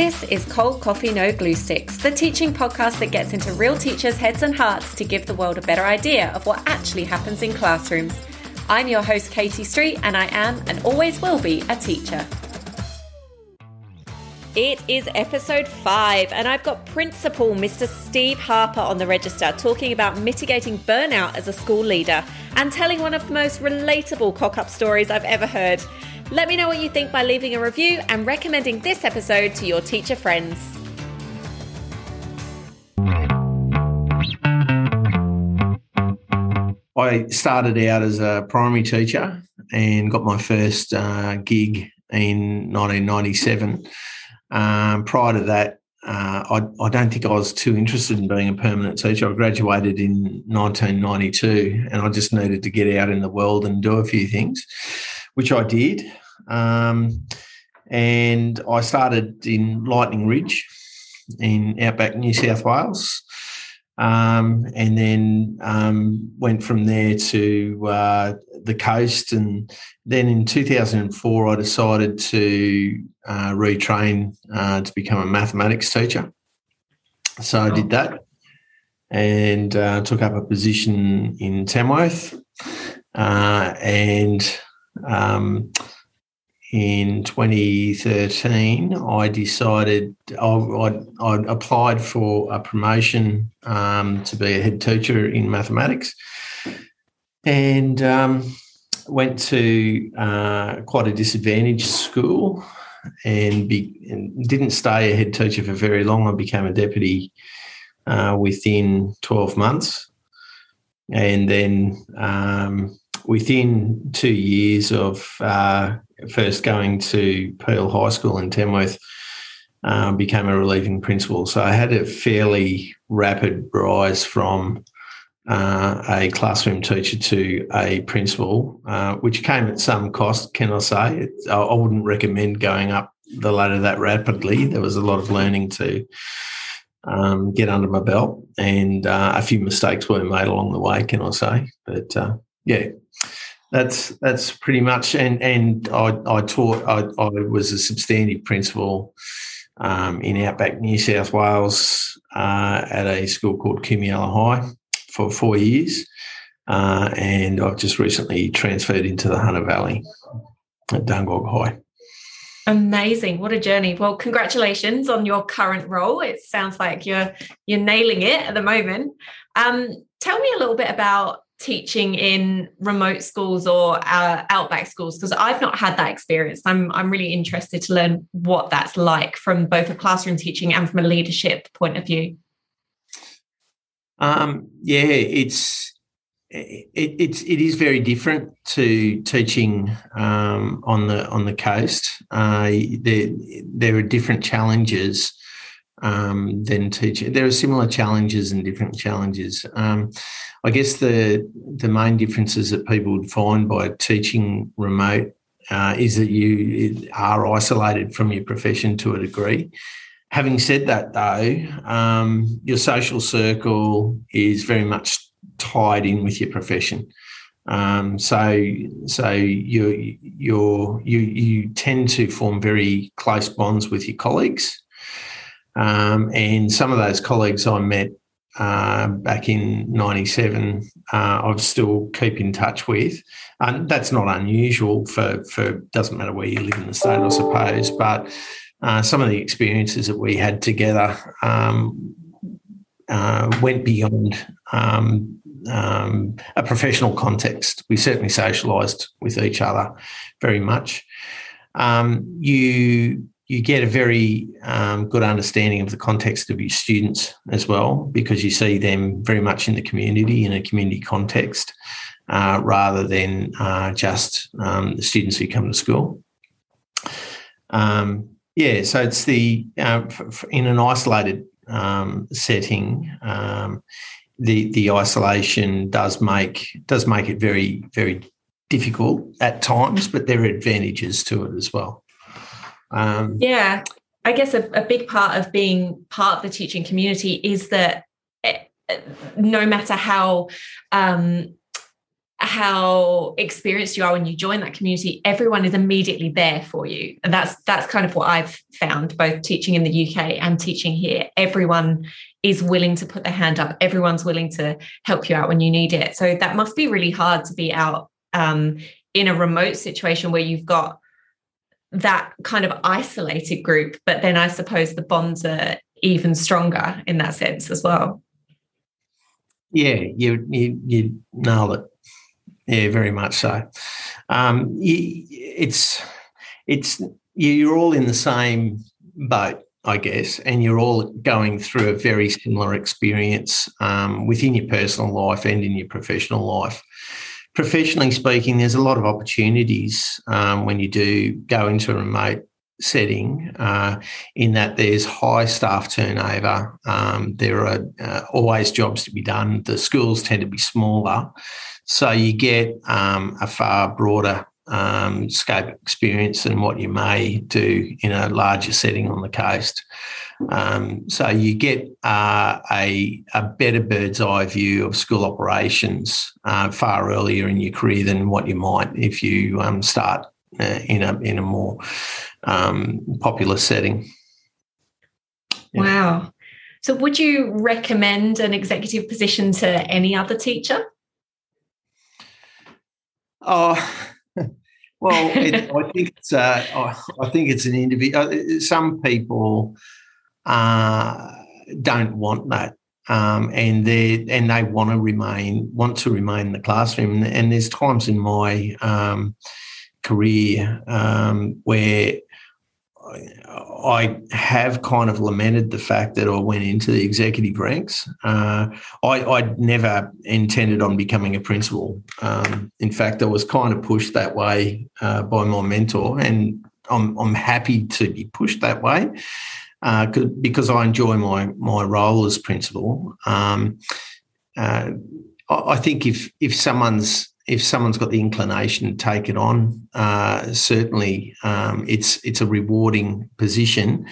This is Cold Coffee No Glue Sticks, the teaching podcast that gets into real teachers' heads and hearts to give the world a better idea of what actually happens in classrooms. I'm your host, Katie Street, and I am and always will be a teacher. It is episode five, and I've got Principal Mr. Steve Harper on the register talking about mitigating burnout as a school leader and telling one of the most relatable cock up stories I've ever heard. Let me know what you think by leaving a review and recommending this episode to your teacher friends. I started out as a primary teacher and got my first uh, gig in 1997. Um, prior to that, uh, I, I, don't think I was too interested in being a permanent teacher. I graduated in 1992 and I just needed to get out in the world and do a few things, which I did. Um, and I started in Lightning Ridge in outback New South Wales. Um, and then um, went from there to uh, the coast. And then in 2004, I decided to uh, retrain uh, to become a mathematics teacher. So I did that and uh, took up a position in Tamworth. Uh, and um, in 2013, I decided I, I, I applied for a promotion um, to be a head teacher in mathematics, and um, went to uh, quite a disadvantaged school, and, be, and, didn't stay a head teacher for very long. I became a deputy uh, within 12 months, and then um, within two years of uh, first going to Peel High School in Tamworth, um, became a relieving principal. So I had a fairly rapid rise from uh, a classroom teacher to a principal, uh, which came at some cost, can I say? It, I wouldn't recommend going up the ladder that rapidly. There was a lot of learning to um, get under my belt, and uh, a few mistakes were made along the way, can I say? But uh, yeah, that's that's pretty much. And and I, I taught. I, I was a substantive principal um, in outback New South Wales uh, at a school called Kumialla High for four years, uh, and I've just recently transferred into the Hunter Valley at Dungog High. Amazing. What a journey. Well, congratulations on your current role. It sounds like you're you're nailing it at the moment. Um, tell me a little bit about teaching in remote schools or uh, outback schools because I've not had that experience. I'm I'm really interested to learn what that's like from both a classroom teaching and from a leadership point of view. Um, yeah, it's it, it's it is very different to teaching um, on the on the coast. Uh, there there are different challenges um, than teaching. There are similar challenges and different challenges. Um, I guess the the main differences that people would find by teaching remote uh, is that you are isolated from your profession to a degree. Having said that, though, um, your social circle is very much tied in with your profession. Um, so, so you you you you tend to form very close bonds with your colleagues. Um, and some of those colleagues I met uh, back in 97, uh, I've still keep in touch with. And that's not unusual for, for, doesn't matter where you live in the state, I suppose, but uh, some of the experiences that we had together um, uh, went beyond um, um, a professional context. We certainly socialised with each other very much. Um, you you get a very um, good understanding of the context of your students as well, because you see them very much in the community, in a community context, uh, rather than uh, just um, the students who come to school. Um, yeah, so it's the uh, in an isolated um, setting. Um, the the isolation does make does make it very very difficult at times, but there are advantages to it as well. Um, yeah, I guess a, a big part of being part of the teaching community is that eh, no matter how um, how experienced you are when you join that community everyone is immediately there for you. And that's that's kind of what i've found both teaching in the uk and teaching here. Everyone is willing to put their hand up. Everyone's willing to help you out when you need it. So that must be really hard to be out um, in a remote situation where you've got that kind of isolated group but then i suppose the bonds are even stronger in that sense as well yeah you you, you nailed it yeah, very much so. Um, you, it's it's you're all in the same boat, I guess, and you're all going through a very similar experience um, within your personal life and in your professional life. Professionally speaking, there's a lot of opportunities um, when you do go into a remote setting uh, in that there's high staff turnover. Um, there are uh, always jobs to be done. The schools tend to be smaller. So you get um, a far broader um, scope experience than what you may do in a larger setting on the coast. Um, so you get uh, a, a better bird's eye view of school operations uh, far earlier in your career than what you might if you um, start uh, in a in a more um, popular setting. Yeah. Wow. So, would you recommend an executive position to any other teacher? Oh, well, it, I think it's uh, I think it's an individual. Uh, some people uh, don't want that, um, and they and they want to remain want to remain in the classroom. And there's times in my um, career um, where I have kind of lamented the fact that I went into the executive ranks. Uh, I, would never intended on becoming a principal. Um, in fact, I was kind of pushed that way uh, by my mentor, and I'm, I'm happy to be pushed that way uh, because I enjoy my my role as principal. Um, uh, I think if if someone's if someone's got the inclination to take it on, uh, certainly um, it's it's a rewarding position.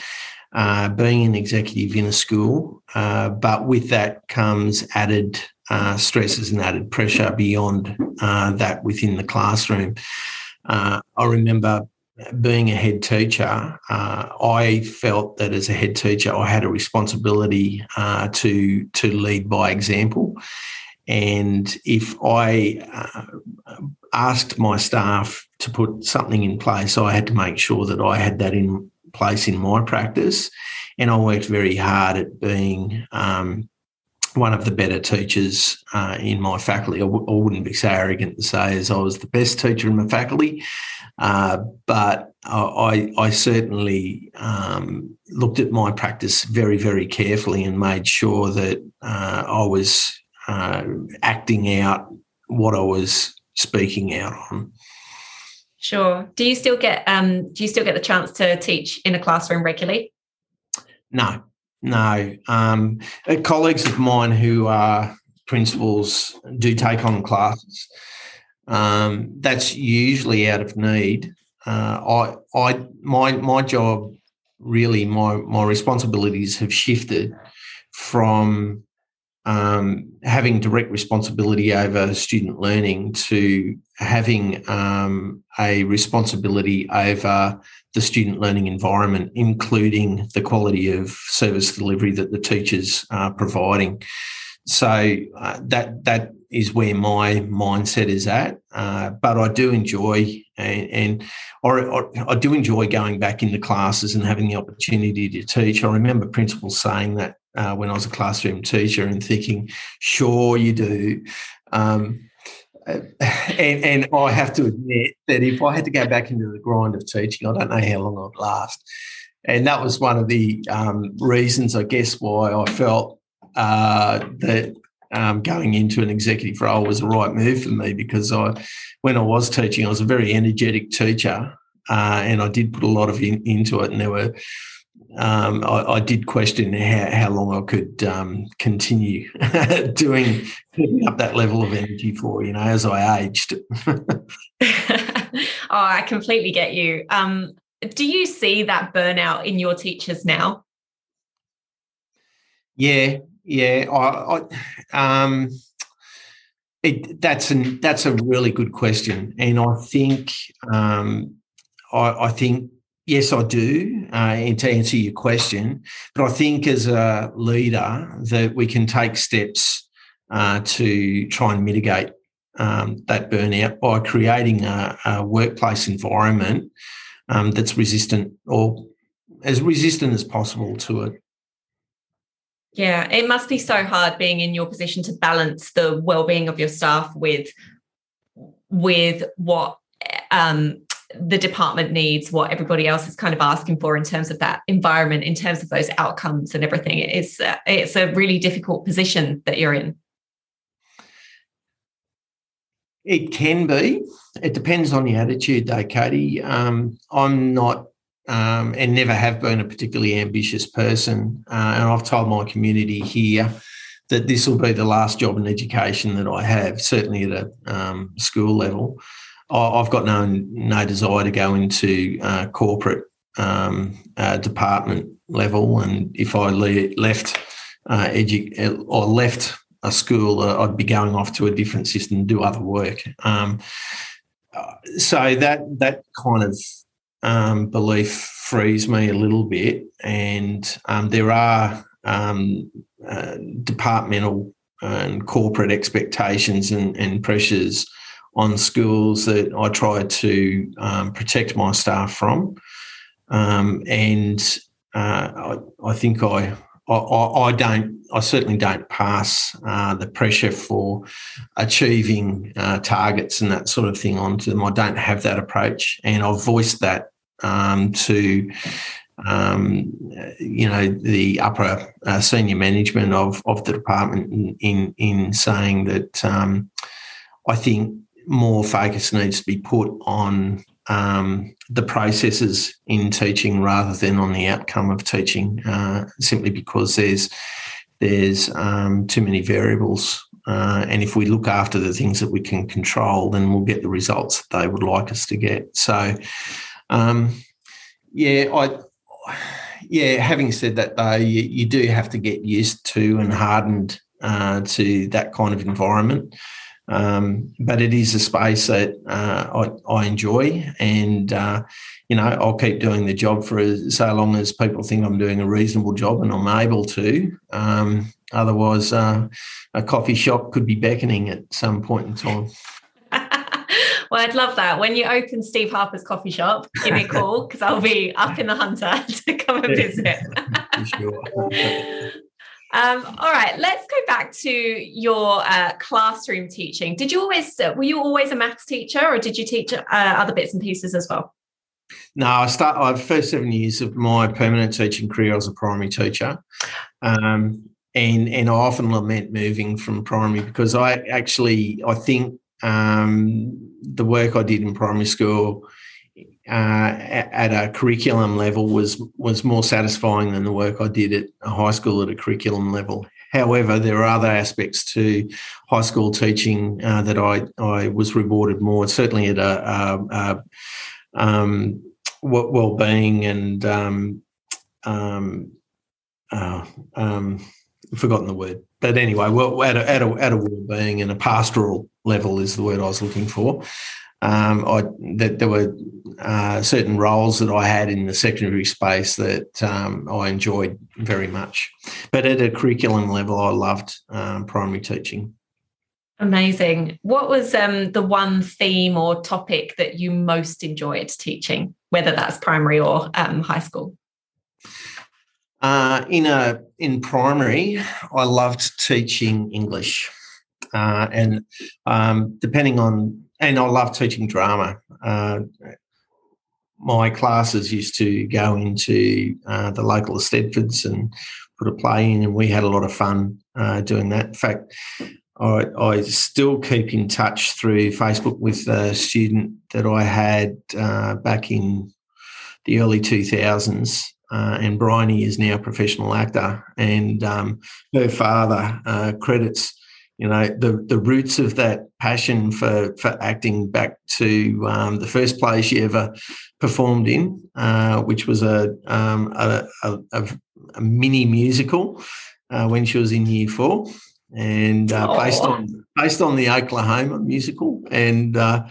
Uh, being an executive in a school, uh, but with that comes added stresses and added pressure beyond that within the classroom. I remember being a head teacher, I felt that as a head teacher, I had a responsibility to to lead by example. And if I uh, asked my staff to put something in place, I had to make sure that I had that in place in my practice. And I worked very hard at being um, one of the better teachers uh, in my faculty. I w- I wouldn't be so arrogant to say as I was the best teacher in my faculty, uh, but I, I certainly um, looked at my practice very, very carefully and made sure that uh, I was uh, acting out what I was speaking out on. Sure. Do you still get um, do you still get the chance to teach in a classroom regularly? No, no. Um, uh, colleagues of mine who are principals do take on classes. Um, that's usually out of need. Uh, I, I, my, my job really, my, my responsibilities have shifted from um, having direct responsibility over student learning to having um, a responsibility over the student learning environment, including the quality of service delivery that the teachers are providing. So uh, that that is where my mindset is at. Uh, but I do enjoy and, and or, or, I do enjoy going back into classes and having the opportunity to teach. I remember principals saying that uh, when I was a classroom teacher and thinking, sure you do. Um, and, and I have to admit that if I had to go back into the grind of teaching, I don't know how long I'd last. And that was one of the um, reasons, I guess, why I felt uh, that um, going into an executive role was the right move for me because I, when I was teaching, I was a very energetic teacher, uh, and I did put a lot of in, into it. And there were um, I, I, did question how, how long I could um, continue doing keeping up that level of energy for you know as I aged. oh, I completely get you. Um, do you see that burnout in your teachers now? Yeah, yeah. I, I um, It, that's an that's a really good question, and I think um, I, I, think yes, I do. Uh, and to answer your question, but I think as a leader that we can take steps uh, to try and mitigate um, that burnout by creating a, a workplace environment um, that's resistant or as resistant as possible to it. Yeah, it must be so hard being in your position to balance the well-being of your staff with with what um, the department needs, what everybody else is kind of asking for in terms of that environment, in terms of those outcomes and everything. It's it's a really difficult position that you're in. It can be. It depends on the attitude, though, Katie. Um, I'm not um, and never have been a particularly ambitious person. Uh, and I've told my community here that this will be the last job in education that I have, certainly at a um, school level. I've got no no desire to go into uh, corporate um, uh, department level, and if I le- left uh, edu- or left a school, uh, I'd be going off to a different system, to do other work. Um, uh, so that that kind of um, belief frees me a little bit. And um, there are um, uh, departmental and corporate expectations and, and, pressures on schools that I try to um, protect my staff from. Um, and uh, I, I, think I, I, I, don't, I certainly don't pass uh, the pressure for achieving uh, targets and that sort of thing onto them. I don't have that approach, and I've voiced that um, to um, you know the upper uh, senior management of of the department in in, in saying that um, I think more focus needs to be put on um, the processes in teaching rather than on the outcome of teaching, uh, simply because there's there's um, too many variables. Uh, and if we look after the things that we can control, then we'll get the results that they would like us to get. So, um, yeah, I. Yeah, having said that, though, you, you do have to get used to and hardened uh, to that kind of environment. Um, but it is a space that uh, I, I, enjoy, and uh, you know I'll keep doing the job for so long as people think I'm doing a reasonable job and I'm able to. Um, otherwise, uh, a coffee shop could be beckoning at some point in time. well, I'd love that. When you open Steve Harper's coffee shop, give me a call because I'll be up in the hunter to come and visit. sure. Um, all right, let's go back to your uh, classroom teaching. Did you always were you always a maths teacher, or did you teach uh, other bits and pieces as well? No, I start. I first seven years of my permanent teaching career, I was a primary teacher, um, and and I often lament moving from primary because I actually I think um, the work I did in primary school uh, at a curriculum level was was more satisfying than the work I did at a high school at a curriculum level. However, there are other aspects to high school teaching uh, that I, I was rewarded more, certainly at a, a, a um, well-being and um, um, uh, um, forgotten the word, but anyway, well, at a, at a, at a well-being and a pastoral level is the word I was looking for um, I, that there were uh, certain roles that I had in the secondary space that um, I enjoyed very much. But at a curriculum level, I loved um, primary teaching. Amazing. What was um, the one theme or topic that you most enjoyed teaching, whether that's primary or um, high school? Uh, in a in primary, I loved teaching English, uh, and um, depending on and I love teaching drama. Uh, my classes used to go into uh, the local Eisteddfods and put a play in, and we had a lot of fun uh, doing that. In fact, I, I, still keep in touch through Facebook with a student that I had uh, back in the early 2000s. Uh, and Bryony is now a professional actor, and um, her father uh, credits you know the the roots of that passion for for acting back to um, the first play she ever performed in, uh, which was a, um, a, a, a, mini musical uh, when she was in year four. and uh, based on based on the Oklahoma musical, and uh,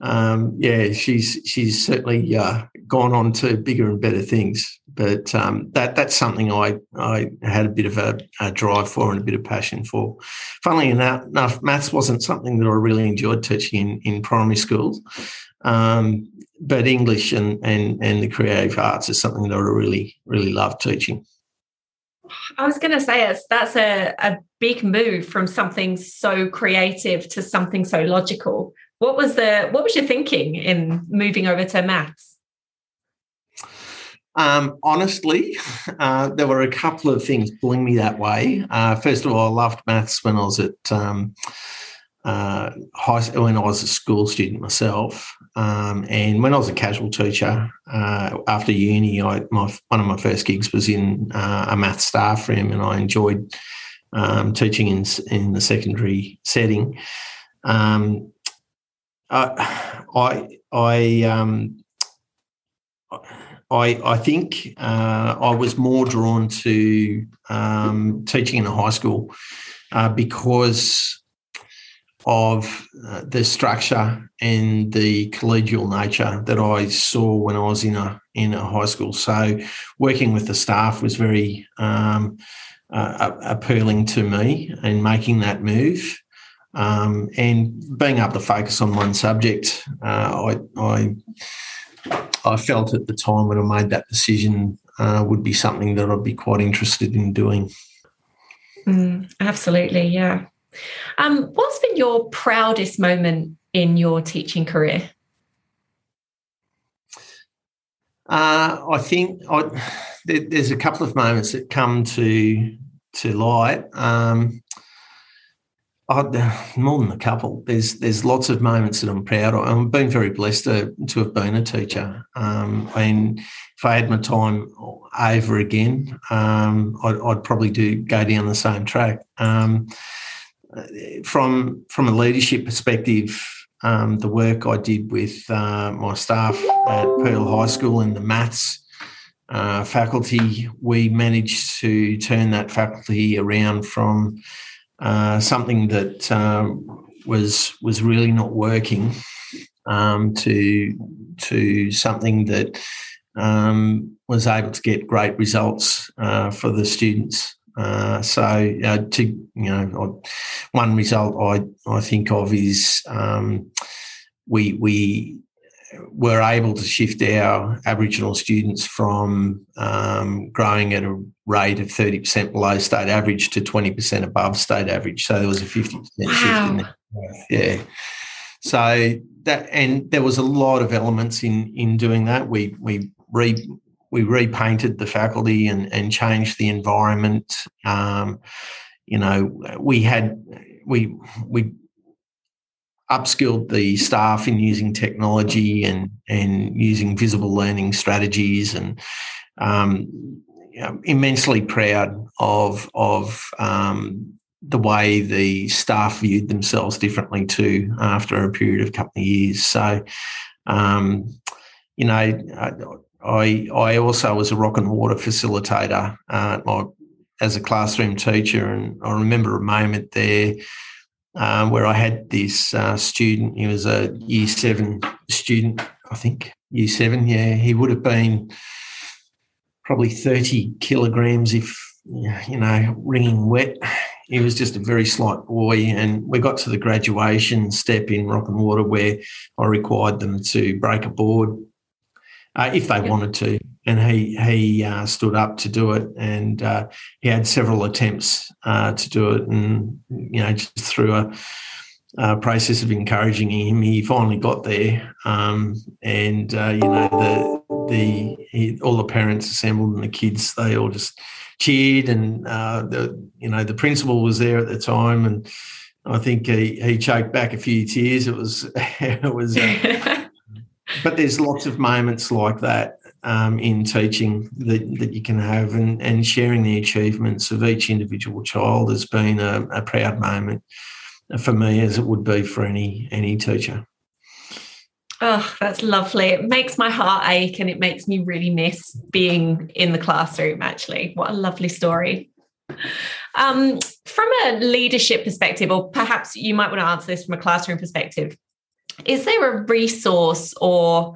um, yeah, she's she's certainly uh, gone on to bigger and better things. But um, that that's something I I had a bit of a, a, drive for and a bit of passion for. Funnily enough, maths wasn't something that I really enjoyed teaching in, in primary schools. Um, but English and, and and the creative arts is something that I really really love teaching. I was going to say it's that's a, a big move from something so creative to something so logical. What was the what was your thinking in moving over to maths? Um, honestly, uh, there were a couple of things pulling me that way. Uh, first of all, I loved maths when I was at um, uh, high, when I was a school student myself, um, and when I was a casual teacher uh, after uni, I, my, one of my first gigs was in uh, a math staff room, and I enjoyed um, teaching in in the secondary setting. Um, I I um, I, I think uh, I was more drawn to um, teaching in a high school uh, because of uh, the structure and the collegial nature that I saw when I was in a in a high school. So working with the staff was very um, appealing to me and making that move. Um, and being able to focus on one subject, uh, I, I, I felt at the time when I made that decision uh, would be something that I'd be quite interested in doing. Mm, absolutely, yeah. Um, what's been your proudest moment in your teaching career? Uh, I think I, there, there's a couple of moments that come to to light. Um, More than a couple. There's there's lots of moments that I'm proud of. I've been very blessed to, to have been a teacher. Um, and if I had my time over again, um, I'd, I'd, probably do go down the same track. Um, from from a leadership perspective, um, the work I did with uh, my staff at Peel High School in the maths uh, faculty, we managed to turn that faculty around from uh, something that um, was was really not working um, to to something that um, was able to get great results uh, for the students. Uh, so uh, to you know, one result I I think of is um, we we were able to shift our Aboriginal students from um, growing at a rate of 30% below state average to 20% above state average. So there was a 50% wow. shift in that. Yeah. So that and there was a lot of elements in in doing that. We we re we repainted the faculty and, and changed the environment. Um, you know, we had we we upskilled the staff in using technology and and using visible learning strategies and um, you know, immensely proud of of um, the way the staff viewed themselves differently too after a period of a couple of years. So, um, you know, I I also was a rock and water facilitator uh, as a classroom teacher, and I remember a moment there um, where I had this uh, student. He was a year seven student, I think, year seven. Yeah, he would have been probably thirty kilograms if you know wringing wet. He was just a very slight boy, and we got to the graduation step in rock and water where I required them to break a board uh, if they wanted to. And he he uh, stood up to do it, and uh, he had several attempts uh, to do it, and you know just through a, a, process of encouraging him, he finally got there. Um, and uh, you know the the he, all the parents assembled and the kids they all just cheered, and uh, the you know the principal was there at the time, and I think he he choked back a few tears. It was it was but there's lots of moments like that um, in teaching that, that you can have, and, and sharing the achievements of each individual child has been a, a proud moment for me, as it would be for any any teacher. Oh, that's lovely. It makes my heart ache and it makes me really miss being in the classroom, actually. What a lovely story. Um, from a leadership perspective, or perhaps you might want to answer this from a classroom perspective, is there a resource or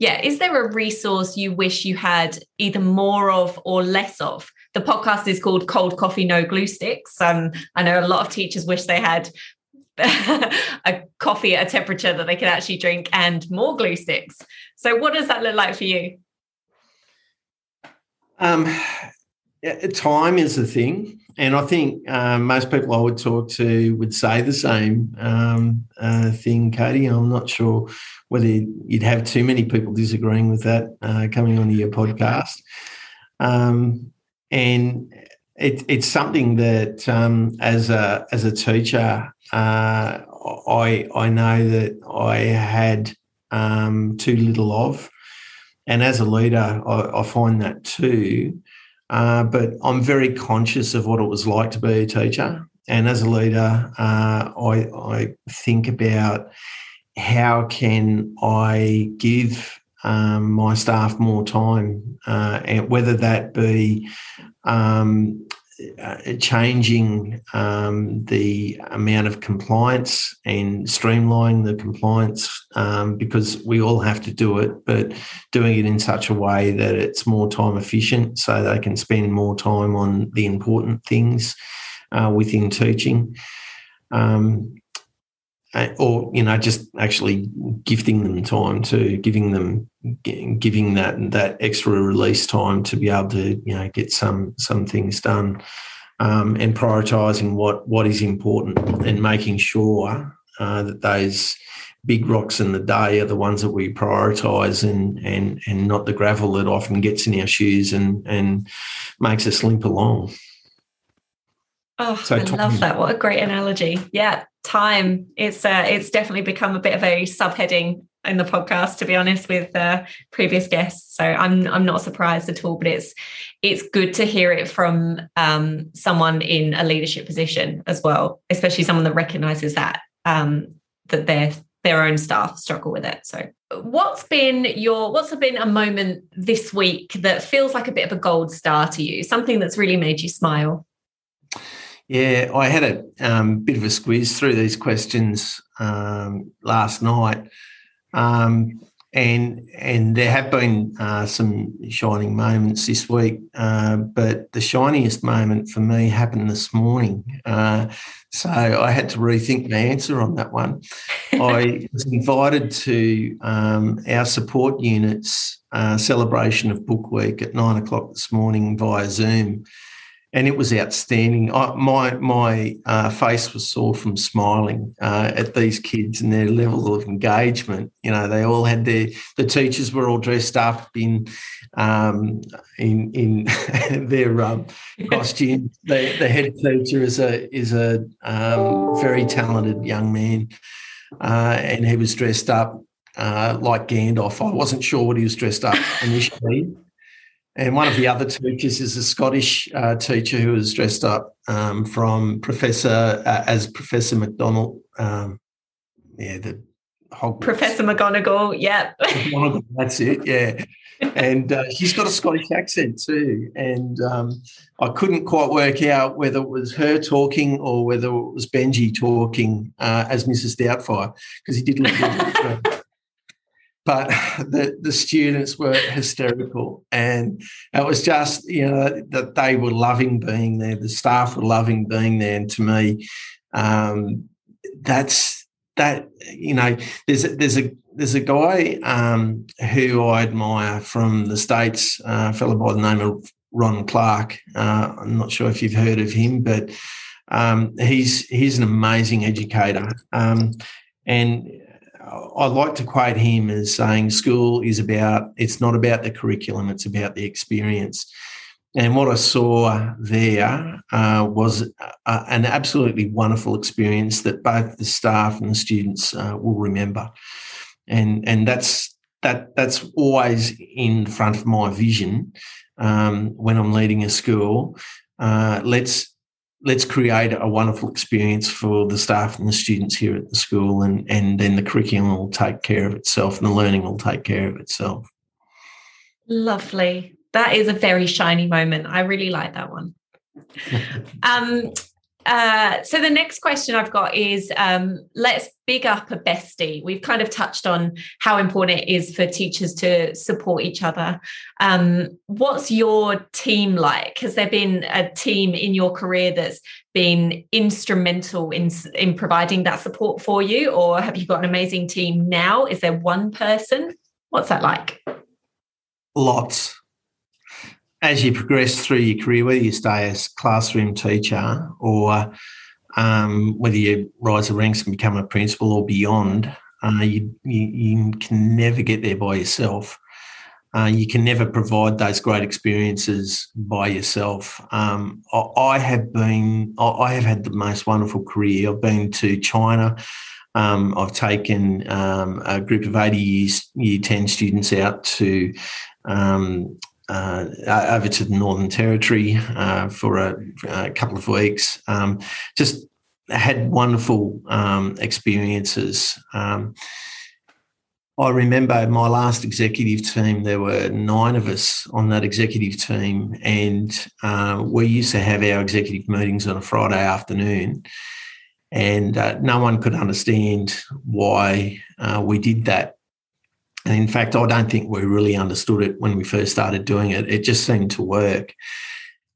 yeah, is there a resource you wish you had either more of or less of? The podcast is called Cold Coffee No Glue Sticks. Um, I know a lot of teachers wish they had a coffee at a temperature that they could actually drink and more glue sticks. So, what does that look like for you? Um, time is the thing, and I think um, most people I would talk to would say the same um, uh, thing, Katie. I'm not sure whether you'd have too many people disagreeing with that uh, coming onto your podcast. Um, and it, it's something that, um, as a as a teacher, uh, I I know that I had um, too little of, and as a leader, I, I find that too. Uh, but I'm very conscious of what it was like to be a teacher, and as a leader, uh, I I think about how can I give um, my staff more time, uh, and whether that be um, uh, changing um, the amount of compliance and streamlining the compliance um, because we all have to do it, but doing it in such a way that it's more time efficient so they can spend more time on the important things uh, within teaching. Um, or you know just actually gifting them time to giving them giving that that extra release time to be able to you know get some some things done um, and prioritizing what what is important and making sure uh, that those big rocks in the day are the ones that we prioritize and and and not the gravel that often gets in our shoes and and makes us limp along Oh, so I love that. What a great analogy. Yeah, time. It's uh, it's definitely become a bit of a subheading in the podcast, to be honest, with uh, previous guests. So I'm I'm not surprised at all. But it's it's good to hear it from um, someone in a leadership position as well, especially someone that recognises that um, that their their own staff struggle with it. So what's been your what's been a moment this week that feels like a bit of a gold star to you? Something that's really made you smile? Yeah, I had a um, bit of a squeeze through these questions um, last night, um, and and there have been uh, some shining moments this week, uh, but the shiniest moment for me happened this morning. Uh, so I had to rethink my answer on that one. I was invited to um, our support units uh, celebration of Book Week at nine o'clock this morning via Zoom and it was outstanding. I, my my uh, face was sore from smiling uh, at these kids and their level of engagement. You know, they all had their the teachers were all dressed up in um, in in their um, costumes. the, the head teacher is a is a um, very talented young man, uh, and he was dressed up uh, like Gandalf. I wasn't sure what he was dressed up initially. And one of the other teachers is a Scottish uh, teacher who was dressed up um, from Professor uh, as Professor McDonald. Um, yeah, the Hogwarts. Professor McGonagall. Yeah, McGonagall, that's it. Yeah, and uh, she's got a Scottish accent too. And um, I couldn't quite work out whether it was her talking or whether it was Benji talking uh, as Mrs. Doubtfire because he did look. but the, the students were hysterical. And it was just you know that they were loving being there the staff were loving being there. And to me um, that's that you know there's a, there's a there's a guy um, who I admire from the states uh, a fellow by the name of Ron Clark. Uh, I'm not sure if you've heard of him but um, he's he's an amazing educator. Um, and I like to quote him as saying, "School is about it's not about the curriculum; it's about the experience." And what I saw there uh, was a, an absolutely wonderful experience that both the staff and the students uh, will remember, and and that's that that's always in front of my vision um, when I'm leading a school. Uh, let's let's create a wonderful experience for the staff and the students here at the school and and then the curriculum will take care of itself and the learning will take care of itself. Lovely. That is a very shiny moment. I really like that one. Um, uh, so the next question I've got is um, let's big up a bestie. We've kind of touched on how important it is for teachers to support each other. Um, what's your team like? Has there been a team in your career that's been instrumental in in providing that support for you, or have you got an amazing team now? Is there one person? What's that like? Lots as you progress through your career, whether you stay as classroom teacher or um, whether you rise the ranks and become a principal or beyond, uh, you, you, you can never get there by yourself. Uh, you can never provide those great experiences by yourself. Um, I, have been, I have had the most wonderful career. I've been to China. Um, I've taken um, a group of 80 years, year 10 students out to um, uh, over to the Northern Territory uh, for a, a, couple of weeks. Um, just had wonderful um, experiences. Um, I remember my last executive team, there were nine of us on that executive team, and uh, we used to have our executive meetings on a Friday afternoon. And uh, no one could understand why uh, we did that and in fact, I don't think we really understood it when we first started doing it. It just seemed to work.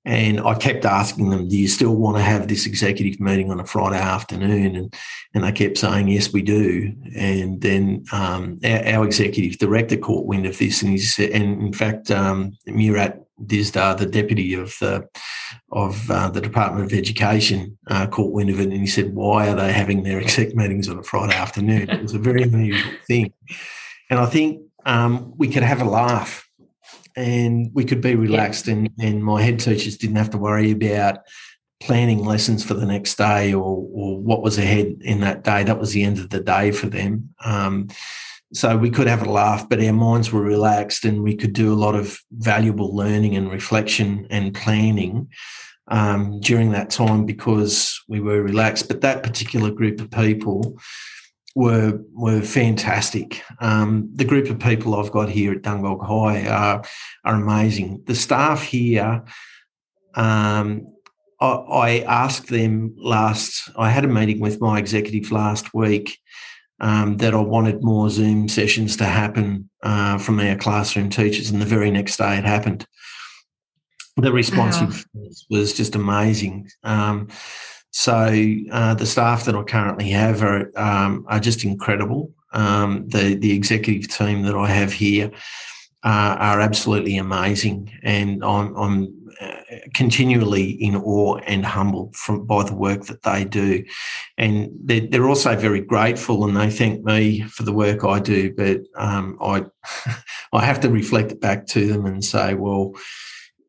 And I kept asking them, Do you still want to have this executive meeting on a Friday afternoon? And, and they kept saying, Yes, we do. And then um, our, our, executive director caught wind of this. And, he said, and in fact, um, Murat Dizdar, the deputy of the, of uh, the Department of Education, uh, caught wind of it. And he said, Why are they having their exec meetings on a Friday afternoon? It was a very unusual thing. And I think um, we could have a laugh and we could be relaxed yeah. and, and my head teachers didn't have to worry about planning lessons for the next day or, or what was ahead in that day. That was the end of the day for them. Um, so we could have a laugh, but our minds were relaxed and we could do a lot of valuable learning and reflection and planning um, during that time because we were relaxed. But that particular group of people were were fantastic. Um, the group of people I've got here at Dungog High are are amazing. The staff here, um, I, I, asked them last. I had a meeting with my executive last week um, that I wanted more Zoom sessions to happen uh, from our classroom teachers, and the very next day it happened. The responsiveness wow. was just amazing. Um, so uh, the staff that I currently have are um, are just incredible. Um, the the executive team that I have here uh, are absolutely amazing, and I'm, I'm uh, continually in awe and humbled from by the work that they do, and they're, they're also very grateful, and they thank me for the work I do. But um, I I have to reflect back to them and say, well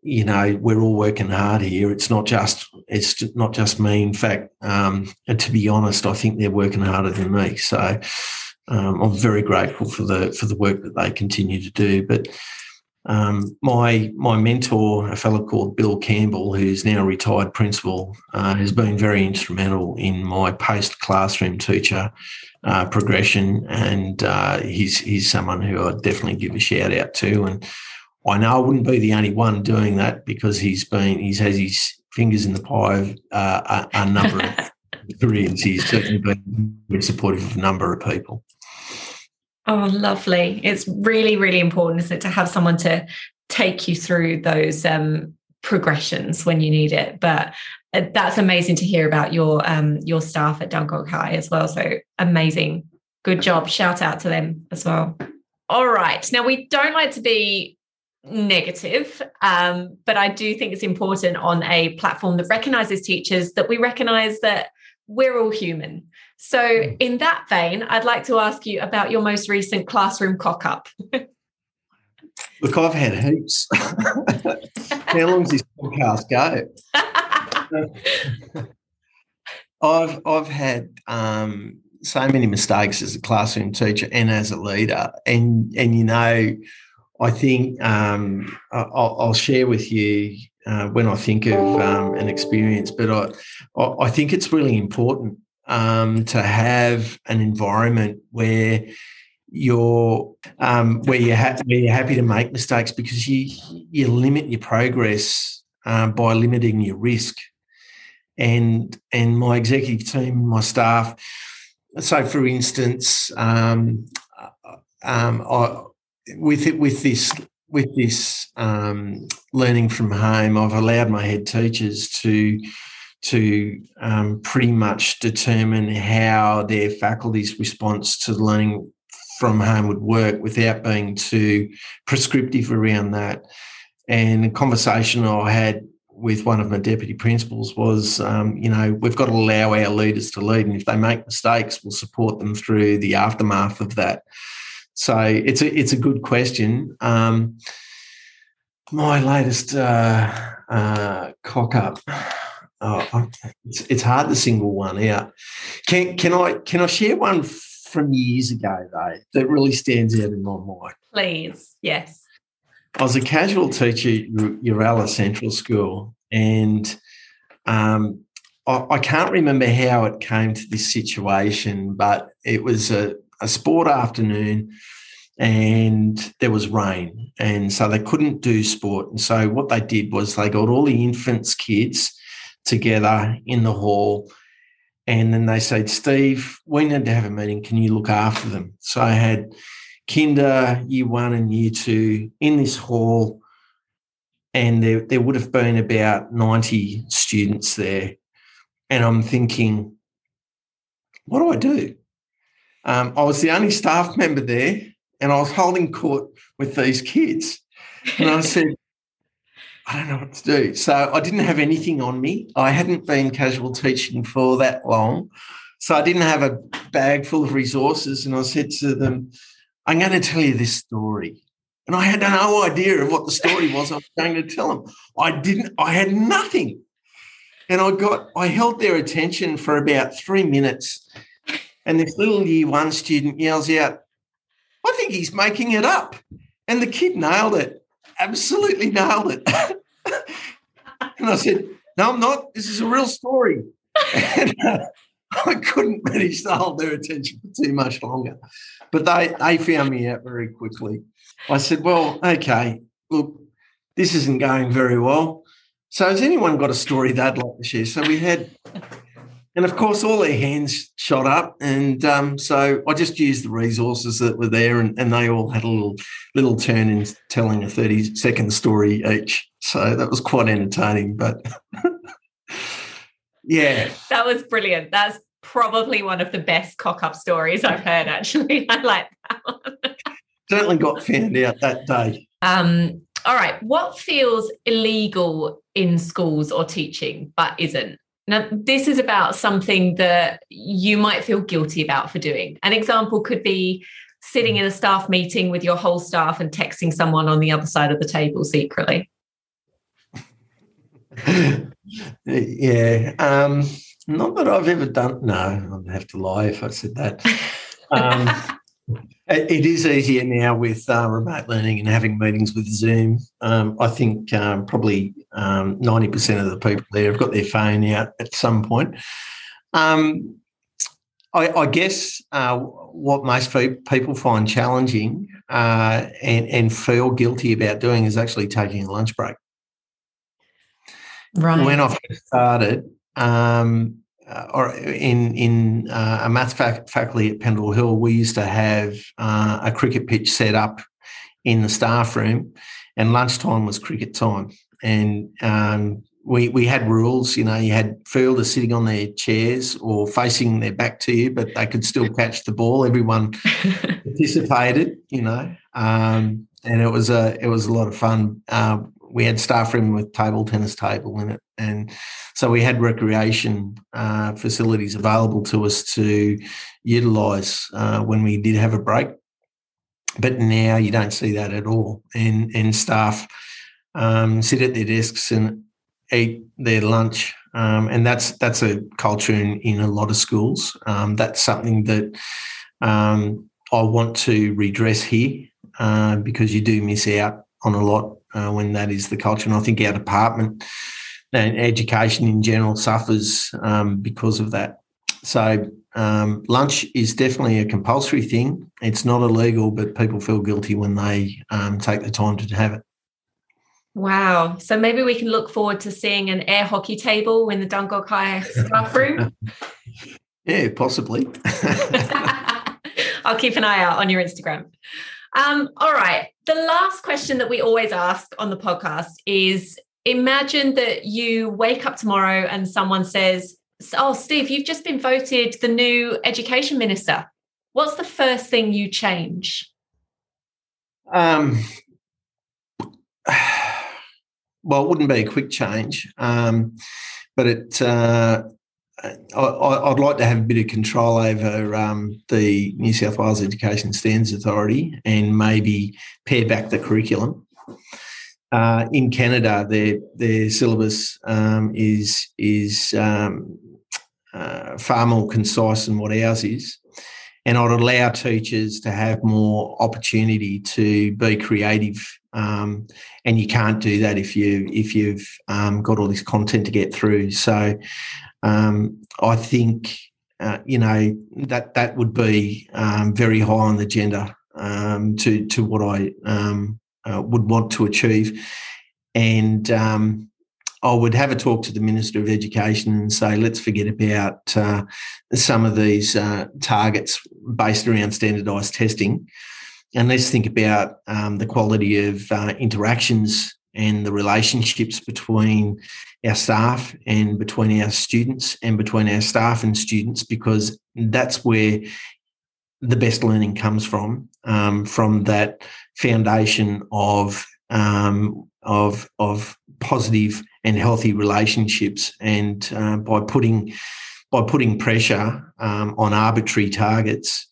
you know we're all working hard here it's not just it's not just me. In fact um, to be honest i think they're working harder than me. So um, i'm very grateful for the for the work that they continue to do. But um, my my mentor a fellow called bill campbell who's now retired principal uh, has been very instrumental in my post classroom teacher uh, progression. And uh, he's he's someone who i definitely give a shout out to. And I know I wouldn't be the only one doing that because he's been he's has his fingers in the pie of uh, a, a, number of careers. He's certainly been very supportive of a number of people. Oh, lovely! It's really, really important, isn't it, to have someone to take you through those um, progressions when you need it. But uh, that's amazing to hear about your um, your staff at Dungog High as well. So amazing, good job! Shout out to them as well. All right, now we don't like to be negative um, but i do think it's important on a platform that recognizes teachers that we recognize that we're all human. So hmm. in that vein i'd like to ask you about your most recent classroom cock up look i've had heaps. How long does this podcast go? I've i've had um, so many mistakes as a classroom teacher and as a leader. And and you know I think um, I'll, I'll, share with you uh, when I think of um, an experience, but I, I think it's really important um, to have an environment where you're um, where you're, ha- where you're happy to make mistakes because you you limit your progress uh, by limiting your risk. And and my executive team, my staff. So, for instance, um, um, I, with it, with this with this um, learning from home, I've allowed my head teachers to to um, pretty much determine how their faculty's response to learning from home would work without being too prescriptive around that. And a conversation I had with one of my deputy principals was, um, you know, we've got to allow our leaders to lead, and if they make mistakes, we'll support them through the aftermath of that. So it's a it's a good question. Um, my latest uh, uh, cock up. Oh, it's, it's hard to single one out. Can can I can I share one from years ago though that really stands out in my mind? Please, yes. I was a casual teacher at Uralla Central School, and um, I, I, can't remember how it came to this situation, but it was a, a sport afternoon and there was rain and so they couldn't do sport and so what they did was they got all the infants kids together in the hall. And then they said, Steve, we need to have a meeting. Can you look after them? So I had kinder, year one, and year two in this hall. And there, there would have been about 90 students there. And I'm thinking, what do I do? Um, I was the only staff member there, and I was holding court with these kids. And I said, I don't know what to do. So I didn't have anything on me. I hadn't been casual teaching for that long. So I didn't have a bag full of resources. And I said to them, I'm going to tell you this story. And I had no idea of what the story was I was going to tell them. I didn't, I had nothing. And I got, I held their attention for about three minutes. And this little year one student yells out, I think he's making it up. And the kid nailed it absolutely nailed it. and I said, No, I'm not. This is a real story. And uh, I couldn't manage to hold their attention for too much longer. But they, they found me out very quickly. I said, Well, okay, look, this isn't going very well. So, has anyone got a story they'd like to share? So, we had and of course, all their hands shot up, and um, so I just used the resources that were there, and, and, they all had a little little turn in telling a thirty second story each. So that was quite entertaining. But yeah, that was brilliant. That's probably one of the best cock up stories I've heard. Actually, I like that one. Certainly got found out that day. Um, all right, what feels illegal in schools or teaching but isn't? Now, this is about something that you might feel guilty about for doing. An example could be sitting in a staff meeting with your whole staff and texting someone on the other side of the table secretly. yeah. Um, not that I've ever done. No, I'd have to lie if I said that. Um, it is easier now with uh, remote learning and having meetings with Zoom. Um, I think um, probably um, 90% of the people there have got their phone out at some point. Um, I, I, guess uh, what most people find challenging uh, and, and, feel guilty about doing is actually taking a lunch break. Right. When I first started, um, uh, or in in uh, a maths fac- faculty at Pendle Hill, we used to have uh, a cricket pitch set up in the staff room, and lunchtime was cricket time. And um, we we had rules. You know, you had fielders sitting on their chairs or facing their back to you, but they could still catch the ball. Everyone participated. You know, um, and it was a it was a lot of fun. We had staff room with table tennis table in it, and so we had recreation uh, facilities available to us to utilise uh, when we did have a break. But now you don't see that at all, and and staff um, sit at their desks and eat their lunch, um, and that's that's a culture in, in a lot of schools. Um, that's something that um, I want to redress here uh, because you do miss out on a lot uh, when that is the culture. And I think our department and education in general suffers um, because of that. So um, lunch is definitely a compulsory thing. It's not illegal, but people feel guilty when they um, take the time to have it. Wow. So maybe we can look forward to seeing an air hockey table in the Dungog High staff room. yeah, possibly. I'll keep an eye out on your Instagram. Um, all right. The last question that we always ask on the podcast is imagine that you wake up tomorrow and someone says, Oh, Steve, you've just been voted the new education minister. What's the first thing you change? Um, well, it wouldn't be a quick change, um, but it. Uh, I, would like to have a bit of control over um, the New South Wales Education Standards Authority and maybe pare back the curriculum. Uh, in Canada, their their syllabus um, is is um, uh, far more concise than what ours is, and I'd allow teachers to have more opportunity to be creative. Um, and you can't do that if you if you've um, got all this content to get through. So um, I think uh, you know that that would be um, very high on the agenda um, to to what I um, uh, would want to achieve, and um, I would have a talk to the Minister of Education and say, let's forget about uh, some of these uh, targets based around standardised testing, and let's think about um, the quality of uh, interactions and the relationships between our staff and between our students and between our staff and students because that's where the best learning comes from um, from that foundation of um, of of positive and healthy relationships and uh, by putting by putting pressure um, on arbitrary targets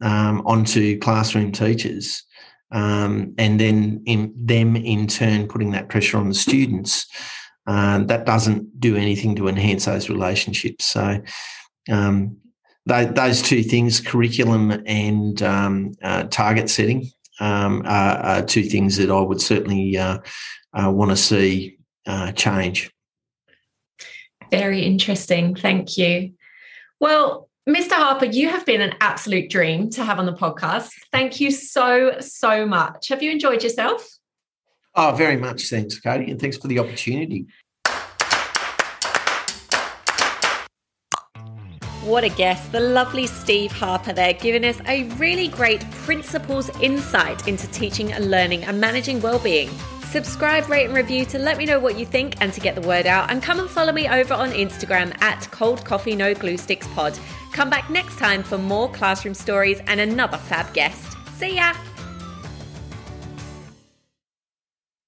um, onto classroom teachers um, and then in them in turn putting that pressure on the students, uh, that doesn't do anything to enhance those relationships. So um, those two things, curriculum and um, uh, target setting, um, are, are, two things that I would certainly uh, uh want to see uh, change. Very interesting. Thank you. Well, Mr. Harper, you have been an absolute dream to have on the podcast. Thank you so, so much. Have you enjoyed yourself? Oh, very much. Thanks, Katie, and thanks for the opportunity. What a guest, the lovely Steve Harper there, giving us a really great principal's insight into teaching and learning and managing well-being. Subscribe, rate, and review to let me know what you think and to get the word out. And come and follow me over on Instagram at Cold Coffee No Glue Sticks Pod. Come back next time for more classroom stories and another fab guest. See ya!